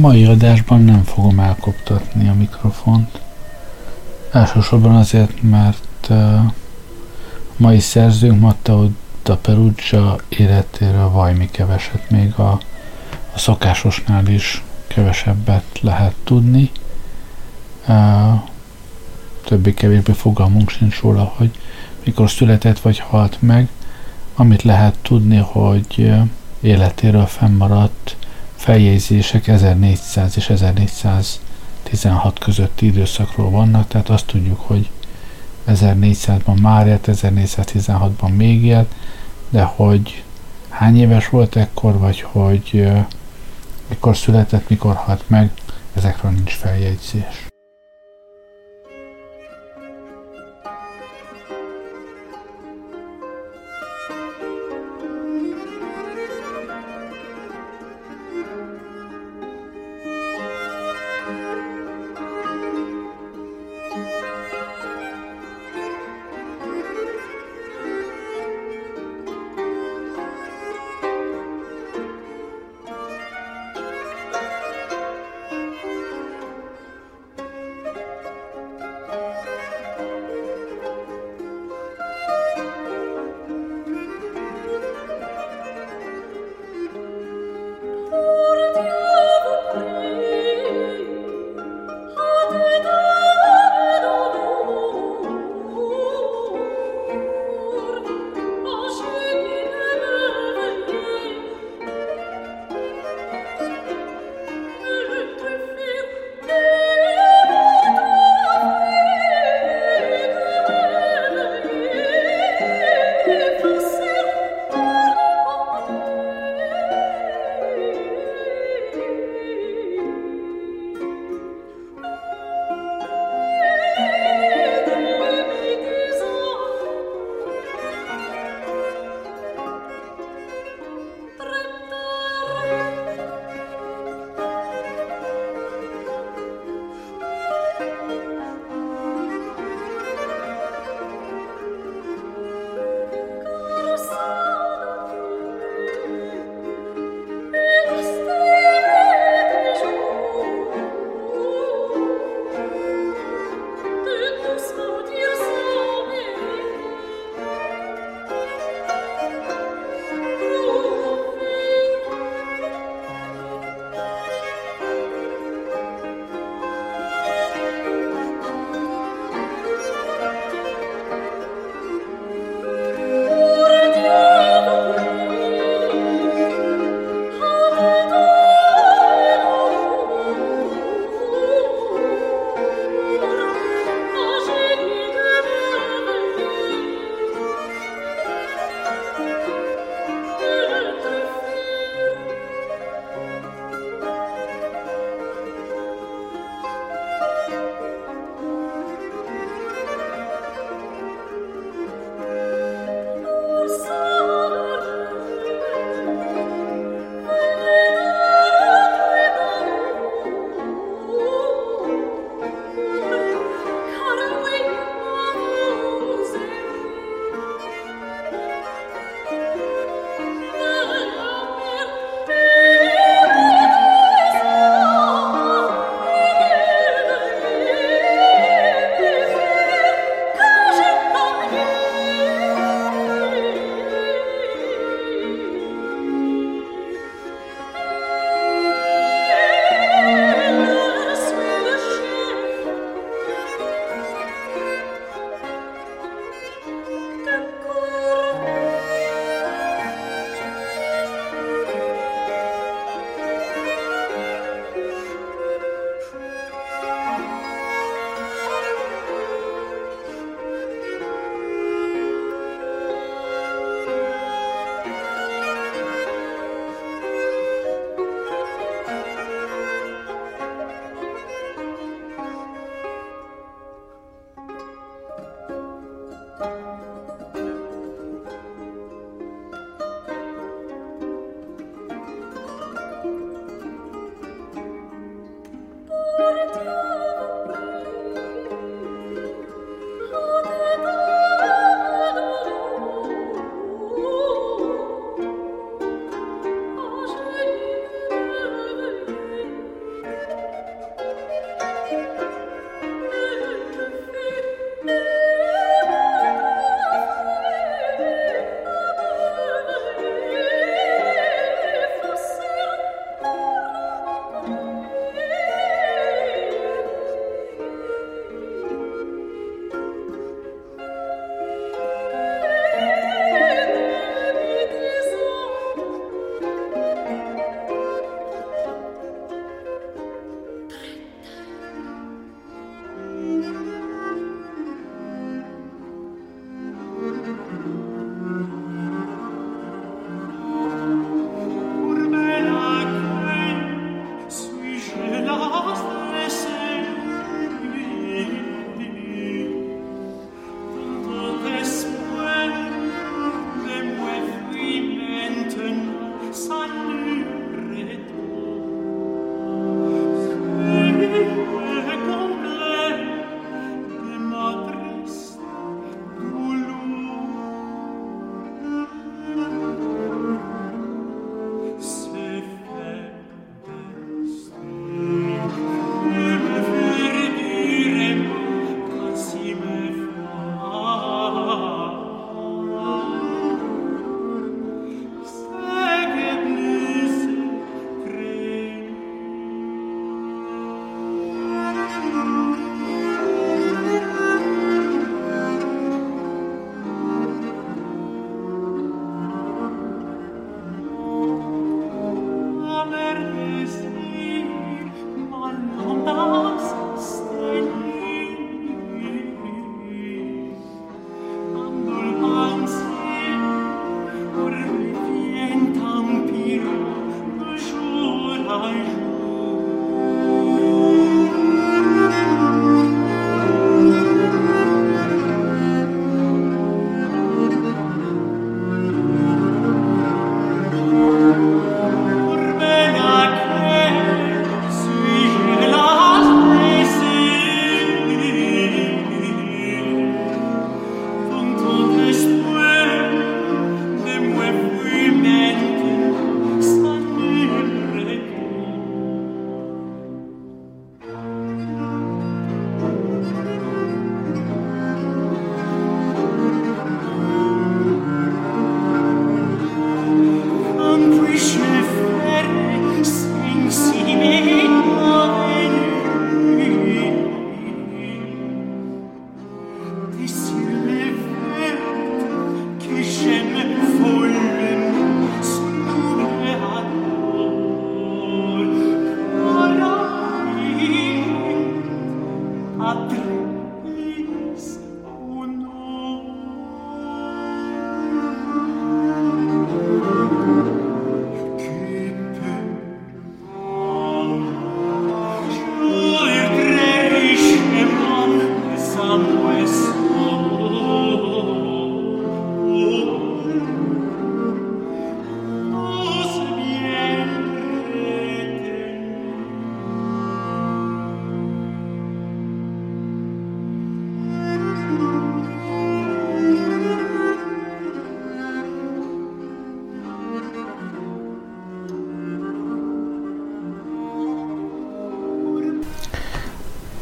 Mai adásban nem fogom elkoptatni a mikrofont. Elsősorban azért, mert uh, mai szerzőnk Matteo da Perugia életéről vajmi keveset, még a, a szokásosnál is kevesebbet lehet tudni. Uh, többé-kevésbé fogalmunk sincs róla, hogy mikor született vagy halt meg. Amit lehet tudni, hogy életéről fennmaradt feljegyzések 1400 és 1416 közötti időszakról vannak, tehát azt tudjuk, hogy 1400-ban már élt, 1416-ban még élt, de hogy hány éves volt ekkor, vagy hogy mikor született, mikor halt meg, ezekről nincs feljegyzés.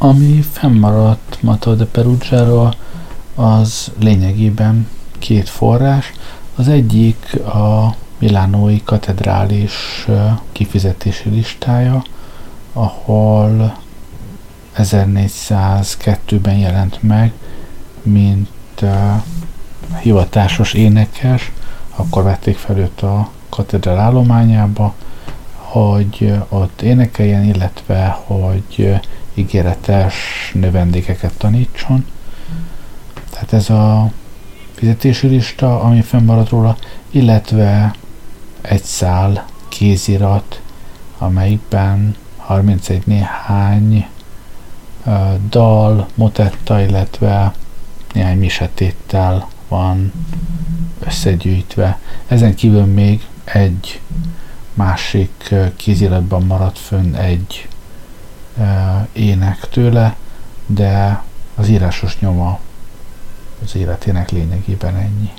Ami fennmaradt Mato de Perugia-ról, az lényegében két forrás. Az egyik a Milánói katedrális kifizetési listája, ahol 1402-ben jelent meg, mint hivatásos énekes, akkor vették fel őt a katedrál állományába, hogy ott énekeljen, illetve hogy ígéretes növendékeket tanítson. Tehát ez a fizetési lista, ami fennmaradt róla, illetve egy szál kézirat, amelyikben 31 néhány dal, motetta, illetve néhány misetéttel van összegyűjtve. Ezen kívül még egy másik kéziratban maradt fönn egy ének tőle, de az írásos nyoma az életének lényegében ennyi.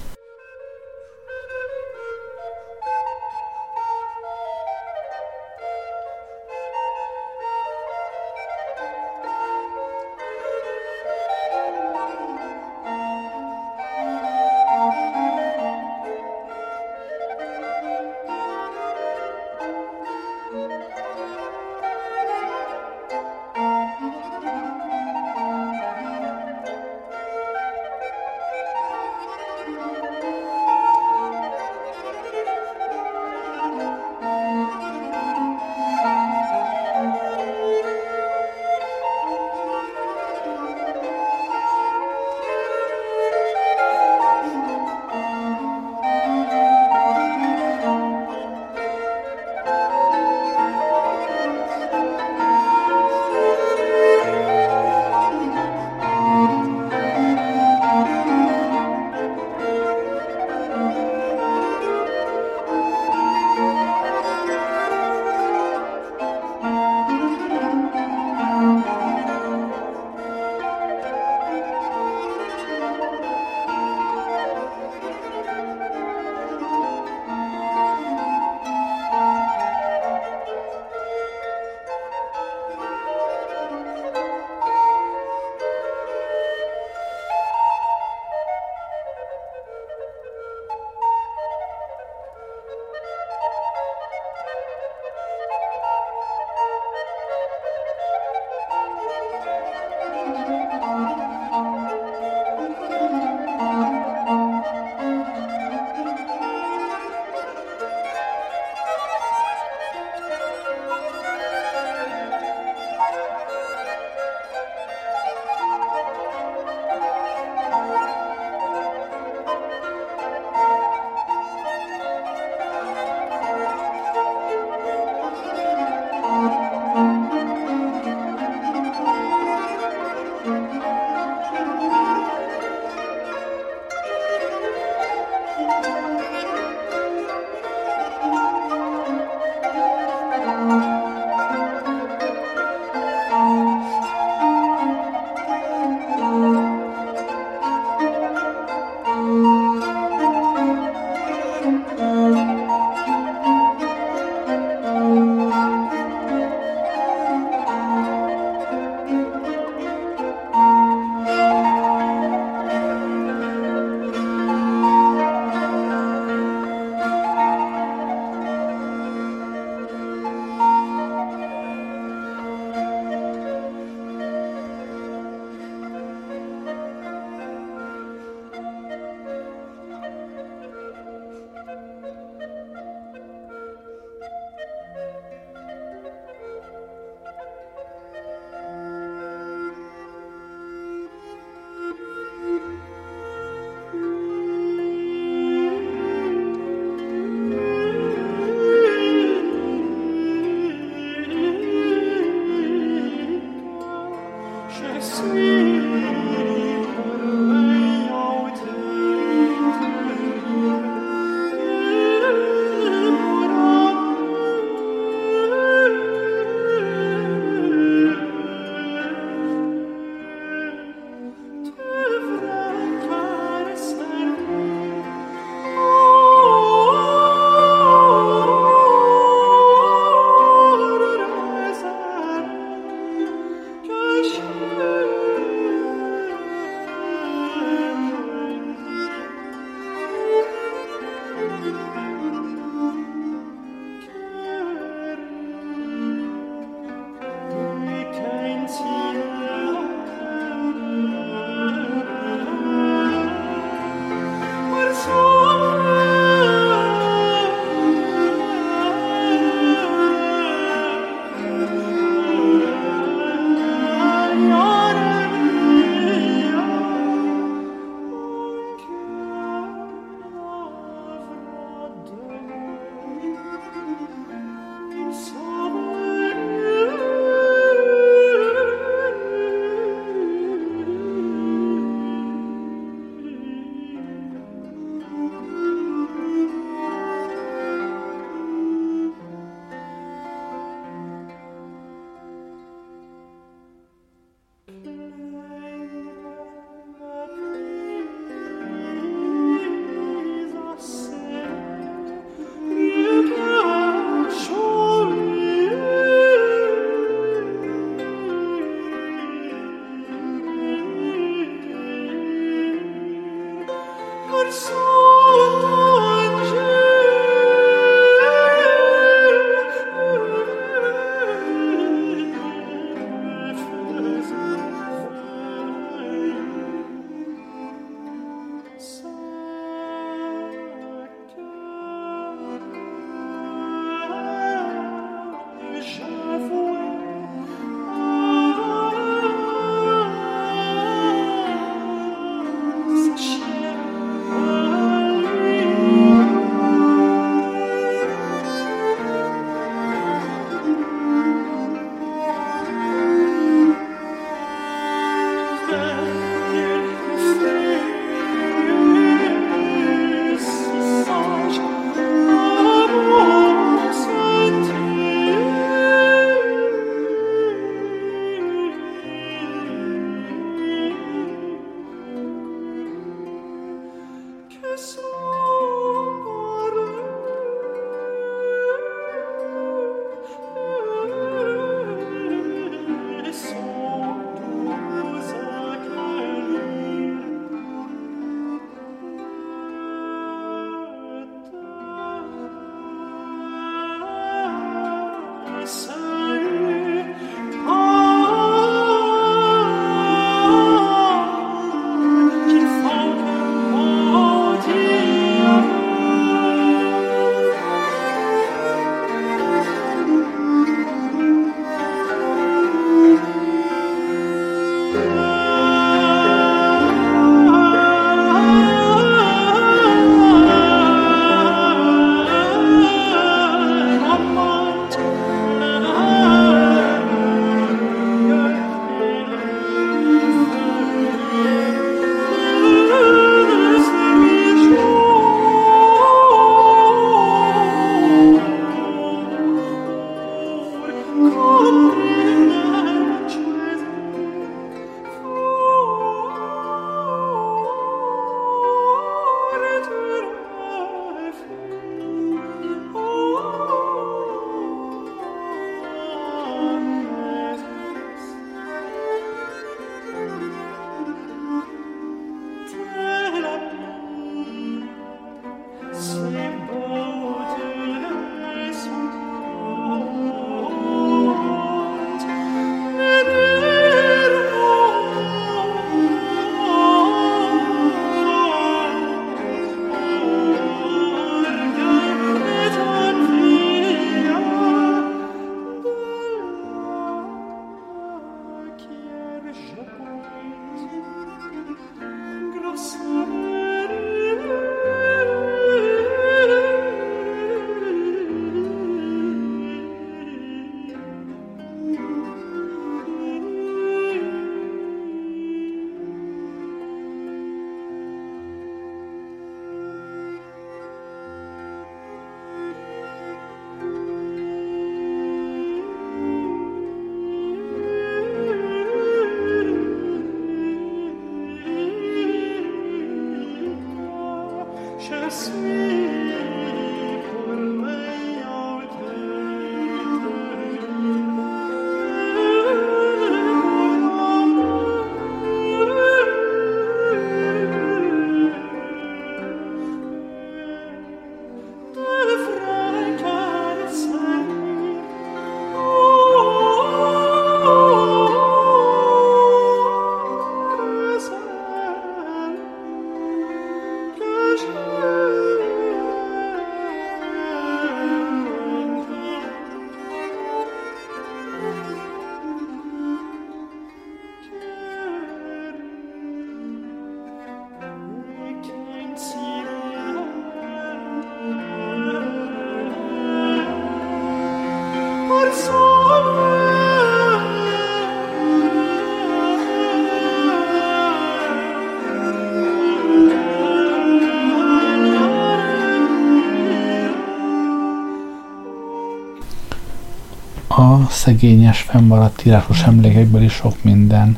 Szegényes, fennmaradt írásos emlékekből is sok minden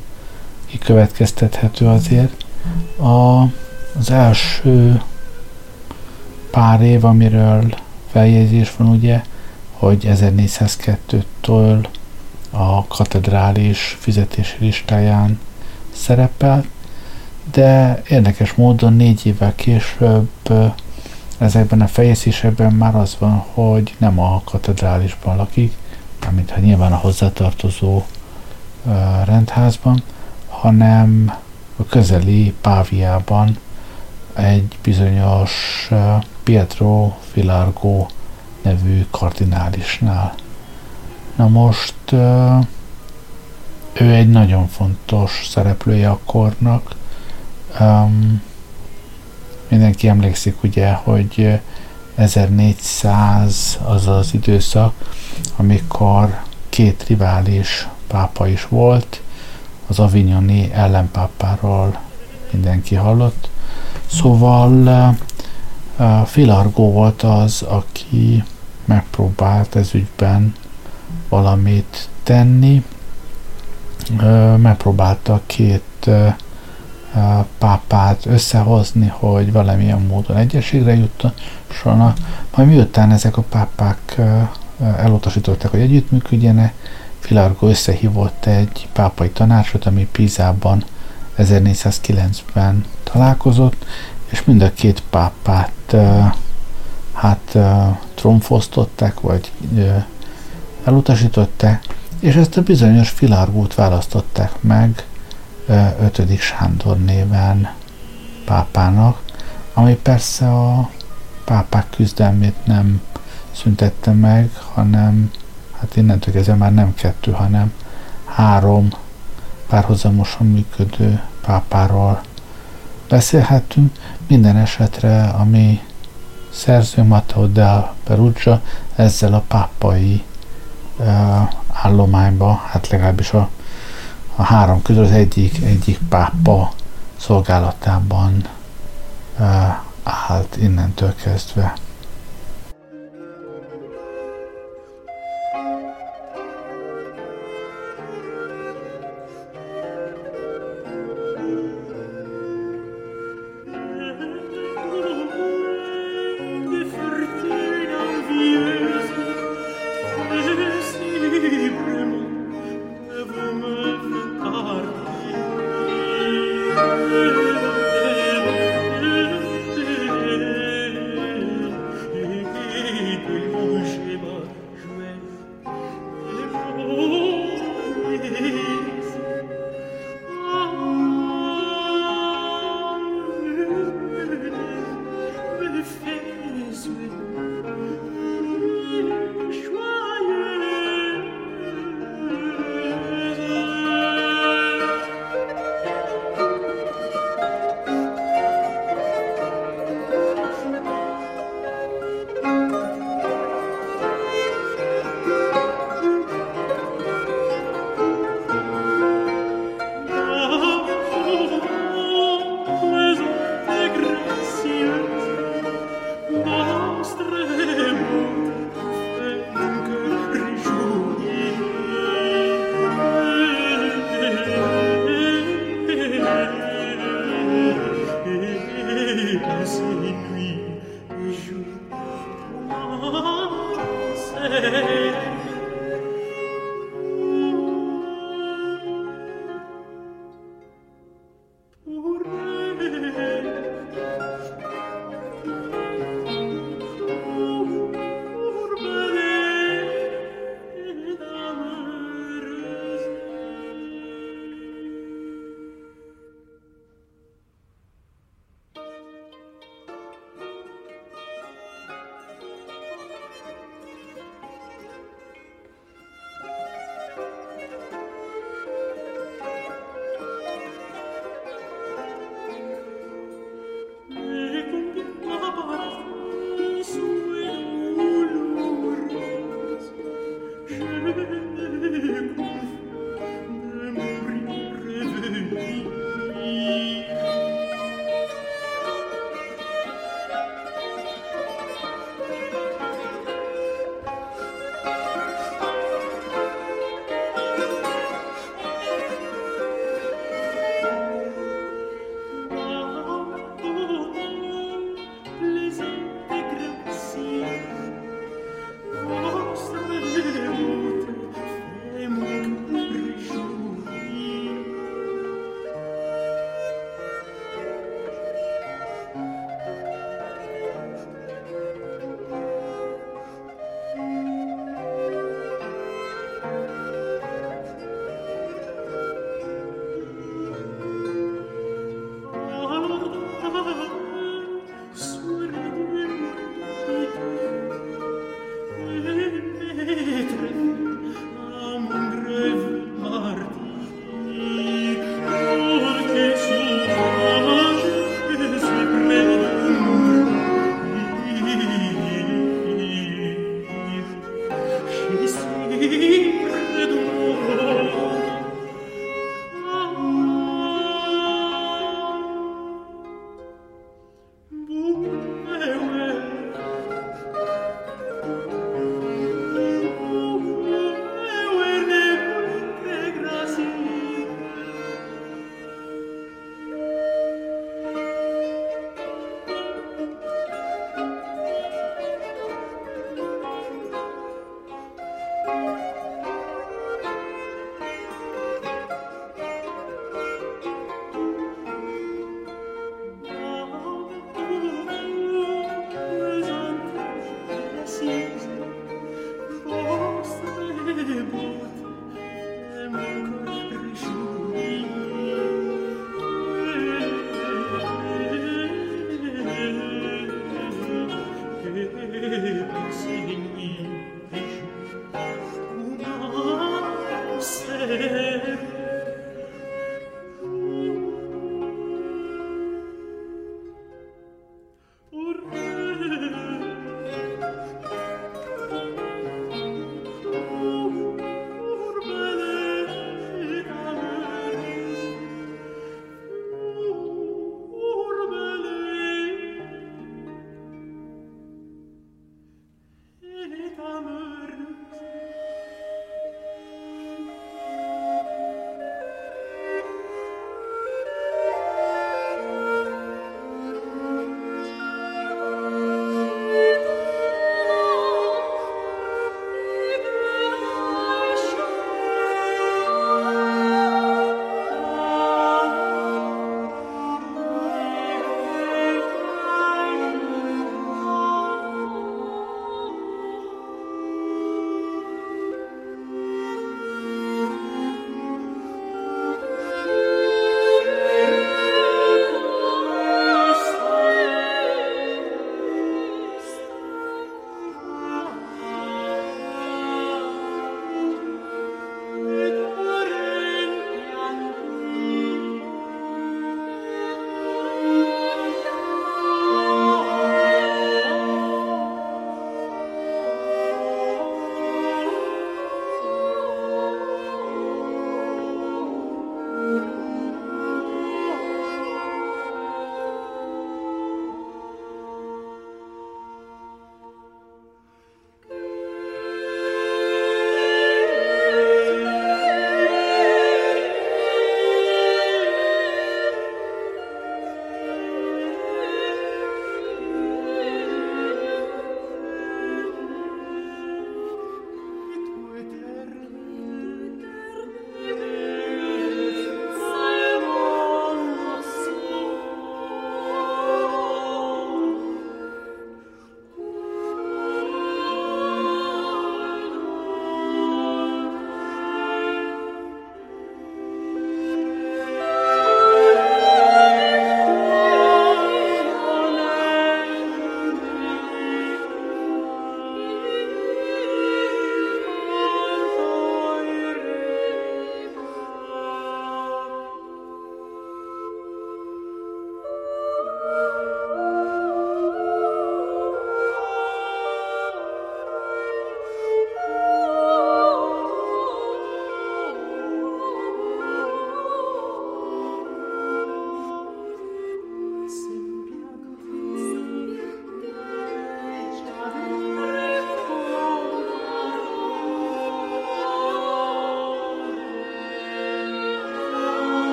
kikövetkeztethető azért. A, az első pár év, amiről feljegyzés van ugye, hogy 1402-től a katedrális fizetési listáján szerepel, de érdekes módon négy évvel később ezekben a fejezésekben már az van, hogy nem a katedrálisban lakik, mármint ha nyilván a hozzátartozó rendházban, hanem a közeli Páviában egy bizonyos Pietro Filargo nevű kardinálisnál. Na most ő egy nagyon fontos szereplője a kornak. Mindenki emlékszik ugye, hogy 1400 az az időszak, amikor két rivális pápa is volt, az avignoni ellenpápáról mindenki hallott. Szóval uh, Filargó volt az, aki megpróbált ez ügyben valamit tenni. Uh, megpróbálta két pápát összehozni, hogy valamilyen módon egyességre jutassanak. Majd miután ezek a pápák elutasították, hogy együttműködjenek, Filargo összehívott egy pápai tanácsot, ami Pizában 1409-ben találkozott, és mind a két pápát hát tromfosztották, vagy elutasították, és ezt a bizonyos Filargót választották meg 5. Sándor néven pápának, ami persze a pápák küzdelmét nem szüntette meg, hanem hát innentől kezdve már nem kettő, hanem három párhuzamosan működő pápáról beszélhetünk. Minden esetre a mi szerző Matteo del Perugia ezzel a pápai uh, állományba, hát legalábbis a a három közül az egyik, egyik pápa szolgálatában uh, állt innentől kezdve.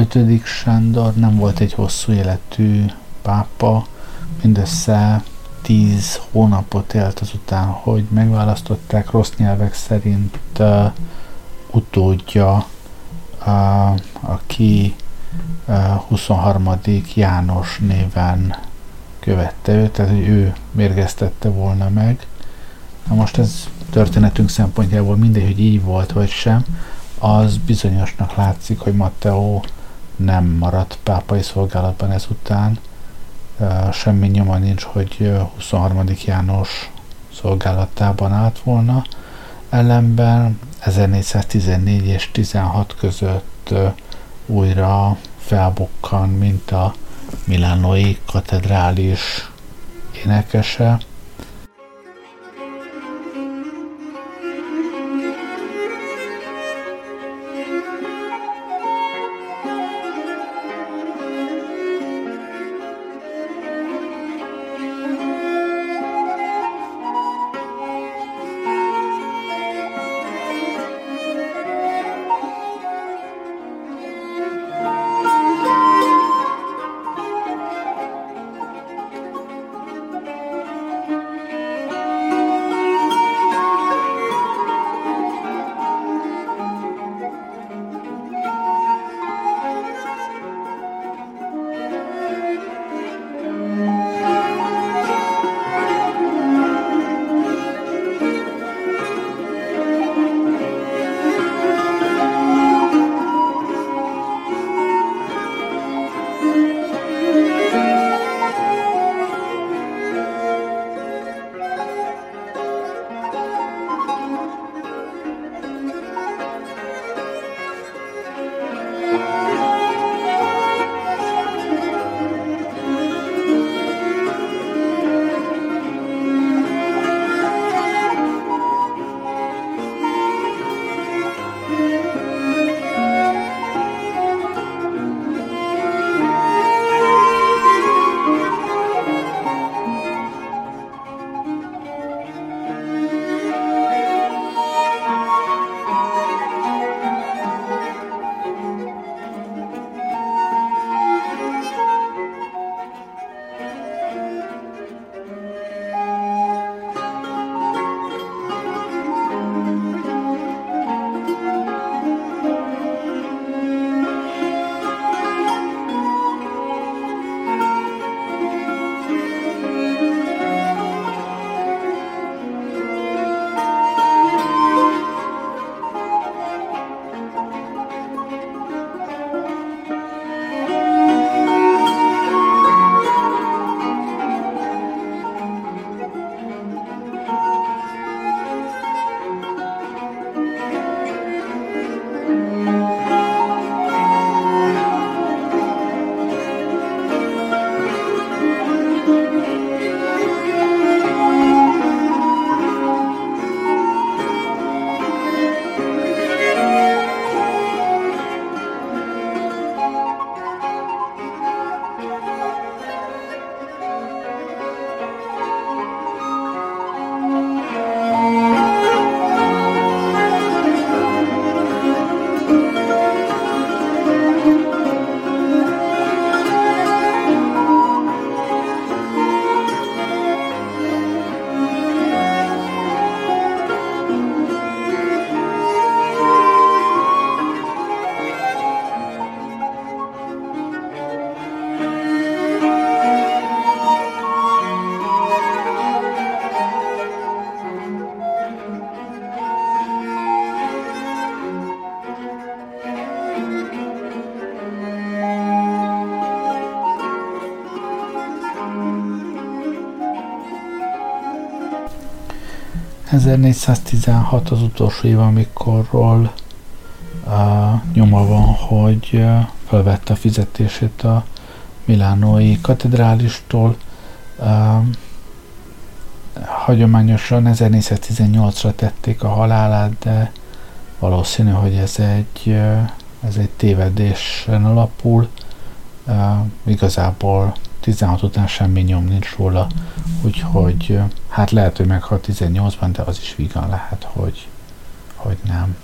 5. Sándor nem volt egy hosszú életű pápa, mindössze 10 hónapot élt azután, hogy megválasztották rossz nyelvek szerint uh, utódja, uh, aki uh, 23. János néven követte őt, tehát hogy ő mérgeztette volna meg. Na most ez történetünk szempontjából mindegy, hogy így volt vagy sem, az bizonyosnak látszik, hogy Matteo nem maradt pápai szolgálatban ezután. Semmi nyoma nincs, hogy 23. János szolgálatában állt volna. Ellenben 1414 és 16 között újra felbukkan, mint a milánói katedrális énekese, 1416 az utolsó év, amikorról uh, nyoma van, hogy uh, felvette a fizetését a Milánói katedrálistól. Uh, hagyományosan 1418-ra tették a halálát, de valószínű, hogy ez egy, uh, ez egy tévedésen alapul. Uh, igazából 16 után semmi nyom nincs róla, úgyhogy hát lehet, hogy meghalt 18-ban, de az is vígan lehet, hogy, hogy nem.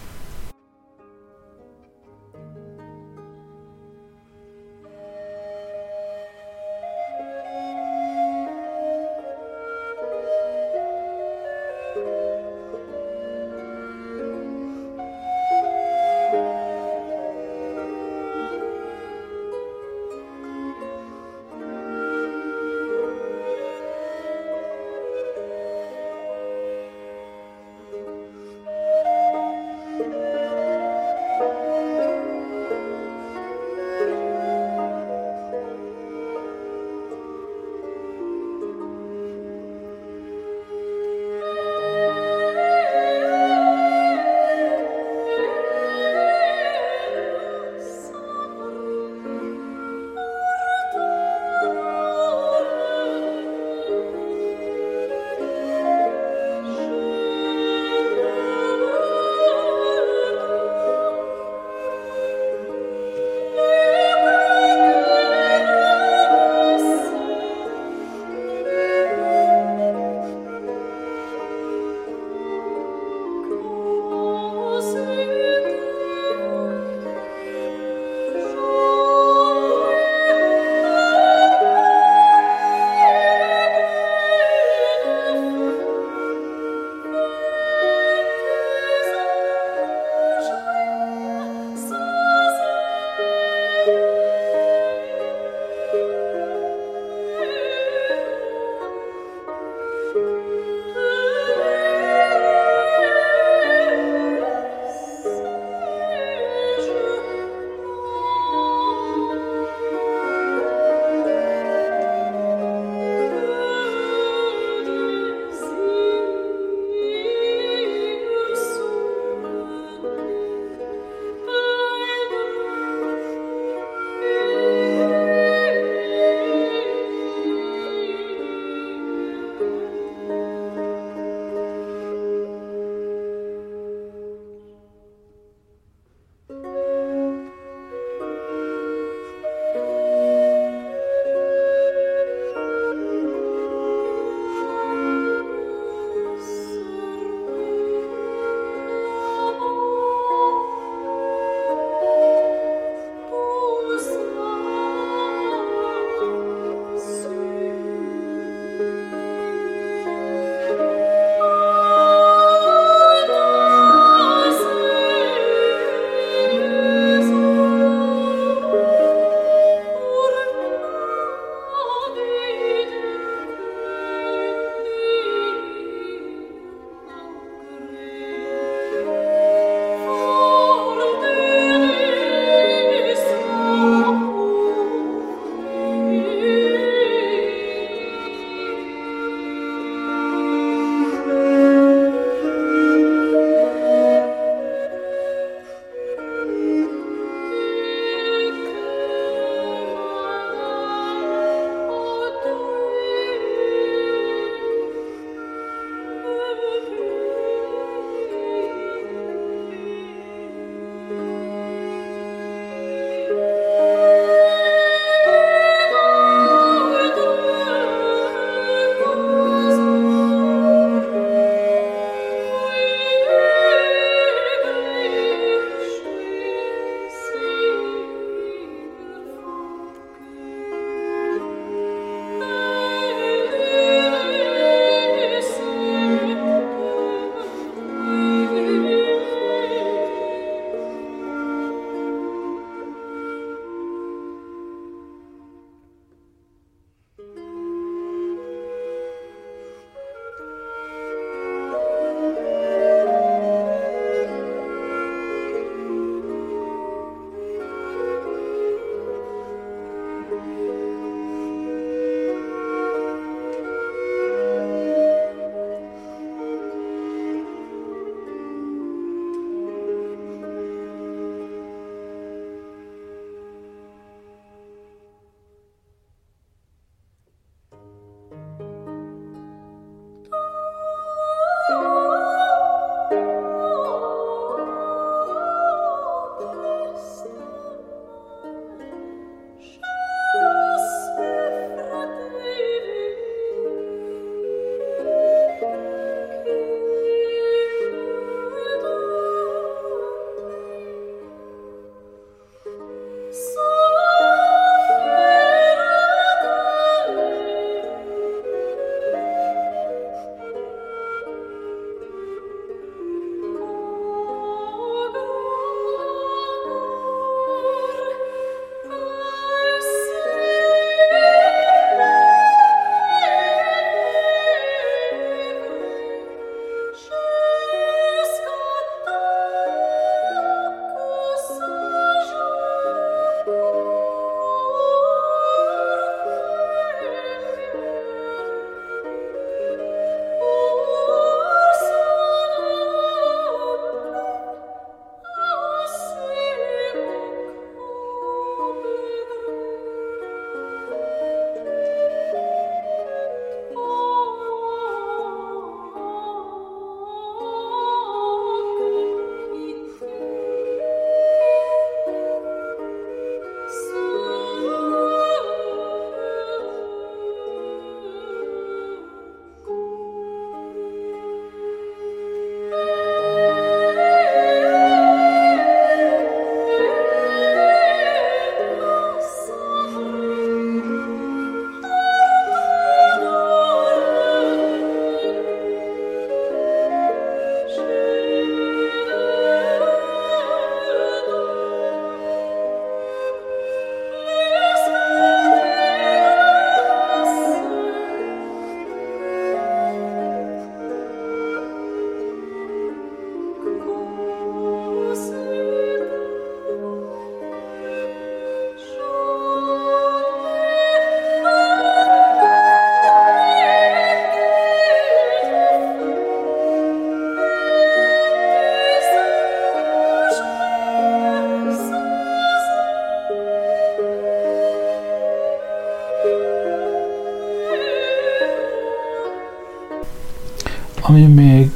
Ami még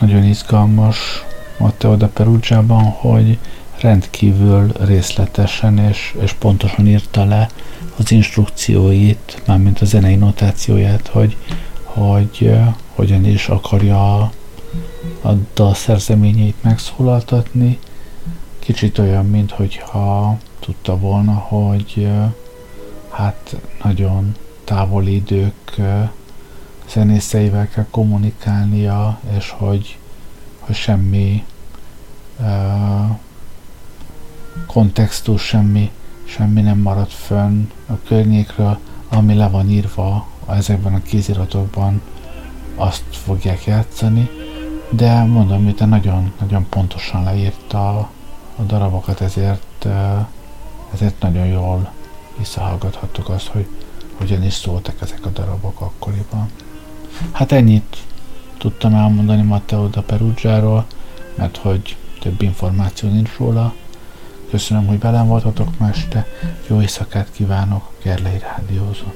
nagyon izgalmas Matteo de Perugia-ban, hogy rendkívül részletesen és, és pontosan írta le az instrukcióit, mármint a zenei notációját, hogy, hogy hogyan is akarja a, a dal szerzeményeit megszólaltatni. Kicsit olyan, mintha tudta volna, hogy hát nagyon távoli idők zenészeivel kell kommunikálnia, és hogy, hogy semmi uh, kontextus, semmi, semmi nem maradt fönn a környékről, ami le van írva ezekben a kéziratokban, azt fogják játszani, de mondom, miután nagyon, nagyon pontosan leírta a darabokat, ezért, ezért nagyon jól visszahallgathattuk azt, hogy hogyan is szóltak ezek a darabok akkoriban. Hát ennyit tudtam elmondani Matteo da Perugia-ról, mert hogy több információ nincs róla. Köszönöm, hogy velem voltatok ma este, jó éjszakát kívánok, Gerlei Rádiózó.